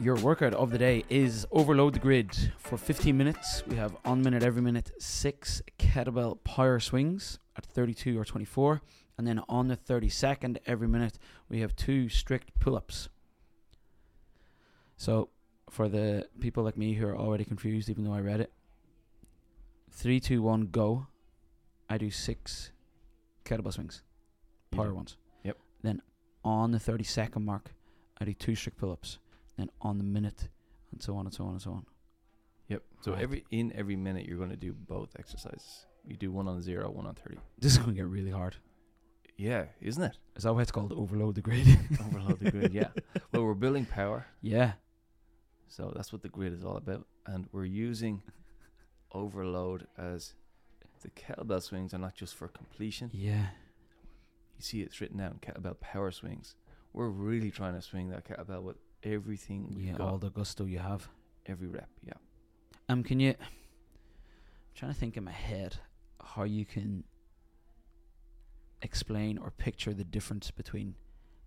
Your workout of the day is overload the grid for 15 minutes. We have on minute every minute six kettlebell power swings at 32 or 24, and then on the 32nd every minute we have two strict pull-ups. So, for the people like me who are already confused, even though I read it, three, two, one, go. I do six kettlebell swings, power ones. Yep. Then on the 30 second mark, I do two strict pull ups. Then on the minute, and so on and so on and so on. Yep. So Right. every in every minute you're going to do both exercises. You do one on zero, one on thirty. This is going to get really hard. Yeah, isn't it? Is that why it's called overload the grid? Overload the grid. Yeah. Well, we're building power, yeah. so that's what the grid is all about, and we're using overload as the kettlebell swings are not just for completion. Yeah. You see it's written down kettlebell power swings. We're really trying to swing that kettlebell with everything Yeah. got, All the gusto you have. every rep. Yeah. Um, can you? I'm trying to think in my head how you can explain or picture the difference between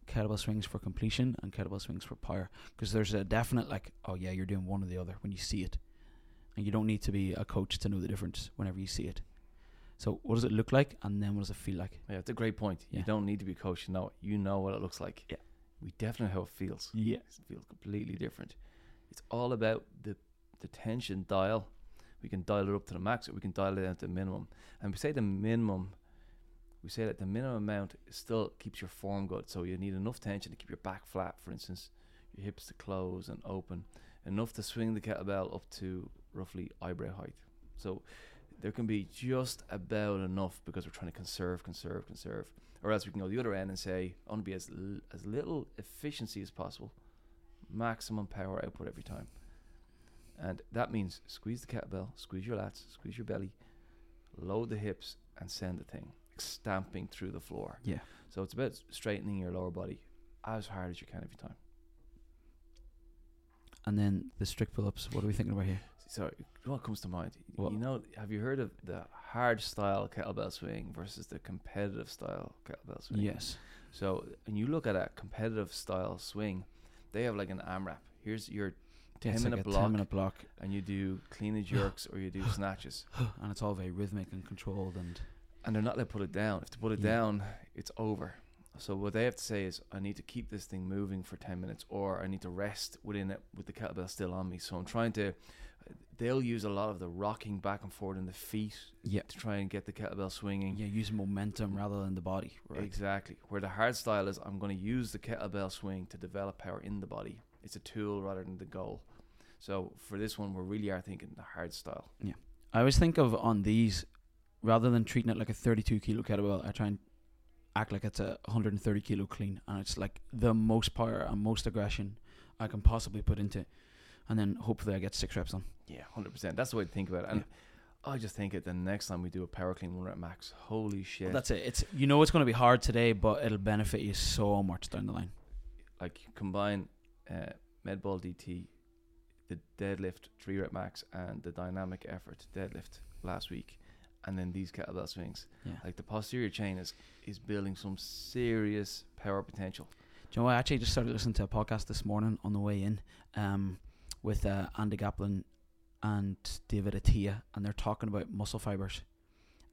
kettlebell swings for completion and kettlebell swings for power. Because there's a definite like, oh yeah, you're doing one or the other when you see it, and you don't need to be a coach to know the difference whenever you see it. So what does it look like, and then what does it feel like? Yeah, it's a great point. Yeah. You don't need to be coached to know it. You know what it looks like. Yeah. We definitely know how it feels. Yeah. It feels completely different. It's all about the the tension dial. We can dial it up to the max or we can dial it down to the minimum. And we say the minimum we say that the minimum amount still keeps your form good. So you need enough tension to keep your back flat, for instance, your hips to close and open, enough to swing the kettlebell up to roughly eyebrow height. So there can be just about enough because we're trying to conserve, conserve, conserve. Or else we can go the other end and say, I want to be as, l- as little efficiency as possible, maximum power output every time. And that means squeeze the kettlebell, squeeze your lats, squeeze your belly, load the hips, and send the thing stamping through the floor. Yeah. So it's about straightening your lower body as hard as you can every time. And then the strict pull-ups. What are we thinking about here? So what comes to mind? What? You know, have you heard of the hard style kettlebell swing versus the competitive style kettlebell swing? Yes. So when you look at a competitive style swing, they have like an AMRAP. Here's your ten It's like minute a block, Ten minute block, and you do clean and jerks or you do snatches, and it's all very rhythmic and controlled and. and they're not let put it down. If they put it Yeah. down, it's over. So what they have to say is, I need to keep this thing moving for ten minutes, or I need to rest within it with the kettlebell still on me. So I'm trying to. They'll use a lot of the rocking back and forth in the feet Yeah. to try and get the kettlebell swinging. Yeah, use momentum rather than the body. Right. Exactly. Where the hard style is, I'm going to use the kettlebell swing to develop power in the body. It's a tool rather than the goal. So for this one, we really are thinking the hard style. Yeah, I always think of on these, rather than treating it like a 32 kilo kettlebell, I try and act like it's a 130 kilo clean, and it's like the most power and most aggression I can possibly put into, it. and then hopefully I get six reps on. Yeah, hundred percent. That's the way to think about it. And I just think it the next time we do a power clean one rep max. Holy shit! That's it. It's you know it's going to be hard today, but it'll benefit you so much down the line. like combine uh, medball DT, the deadlift three rep max, and the dynamic effort deadlift last week, and then these kettlebell swings. Yeah. Like the posterior chain is is building some serious power potential. Do you know, I actually just started listening to a podcast this morning on the way in, um, with uh, Andy Galpin and David Attia, and they're talking about muscle fibers,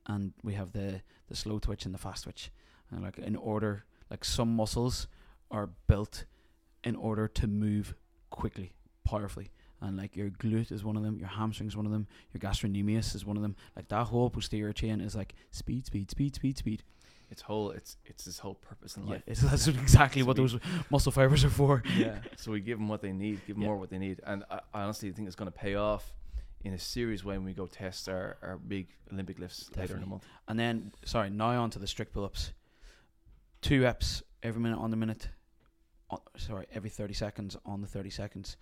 and we have the the slow twitch and the fast twitch, and like in order, like some muscles are built in order to move quickly, powerfully. And like your glute is one of them, your hamstring is one of them, your gastrocnemius is one of them. Like that whole posterior chain is like speed, speed, speed, speed, speed. It's whole. It's it's his whole purpose in Yeah, life. it's, that's exactly what those muscle fibers are for. yeah. So we give them what they need, give them Yeah. more what they need, and uh, I, I honestly think it's going to pay off in a serious way when we go test our, our big Olympic lifts later in the month. And then, sorry, now on to the strict pull ups. Two reps every minute on the minute. On, sorry, every 30 seconds on the 30 seconds.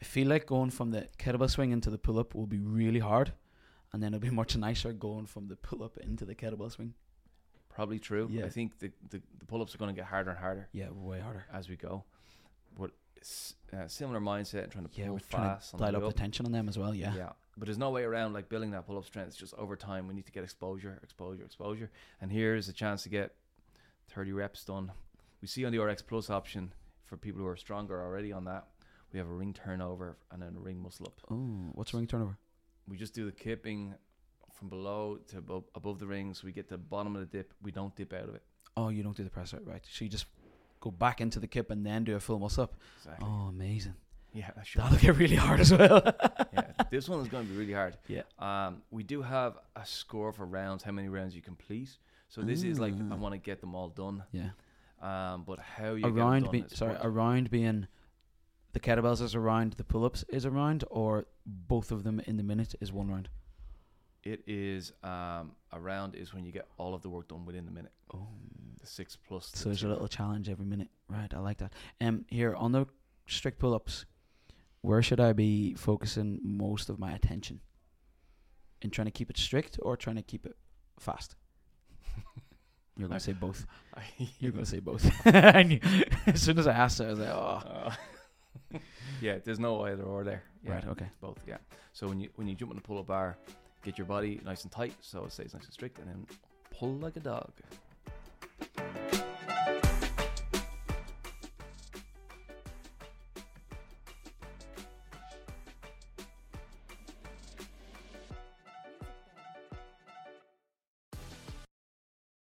I feel like going from the kettlebell swing into the pull up will be really hard. And then it'll be much nicer going from the pull up into the kettlebell swing. Probably true. Yeah. I think the, the, the pull ups are going to get harder and harder Yeah, way harder. as we go. But uh, similar mindset and trying to Yeah, pull we're trying fast. to on the dial way up the tension on them as well. Yeah, yeah. But there's no way around like building that pull up strength. It's just over time we need to get exposure, exposure, exposure. And here's a chance to get 30 reps done. We see on the RX Plus option for people who are stronger already on that. We have a ring turnover and then a ring muscle up. Oh, what's a ring turnover? We just do the kipping from below to above, above the ring, so we get to the bottom of the dip. We don't dip out of it. Oh, you don't do the press right, right? So you just go back into the kip and then do a full muscle up. Exactly. Oh, amazing. Yeah, that should That'll get really hard as well. yeah, this one is going to be really hard. Yeah. Um, we do have a score for rounds, how many rounds you complete. So this is like I want to get them all done. Yeah. Um, but how you a get them round done being sorry, a important. round being the kettlebells is a round, the pull ups is a round, or both of them in the minute is one round. It is um, a round is when you get all of the work done within the minute. Oh. The six plus. the So there's a little challenge every minute. Right, I like that. Um here on the strict pull ups, where should I be focusing most of my attention? In trying to keep it strict or trying to keep it fast? You're gonna say both. You're gonna say both. As soon as I asked it, I was like, oh. Uh, yeah, there's no either or there. Yeah, Right, okay. both. Yeah. So when you when you jump on the pull-up bar, get your body nice and tight so it stays nice and strict, and then pull like a dog.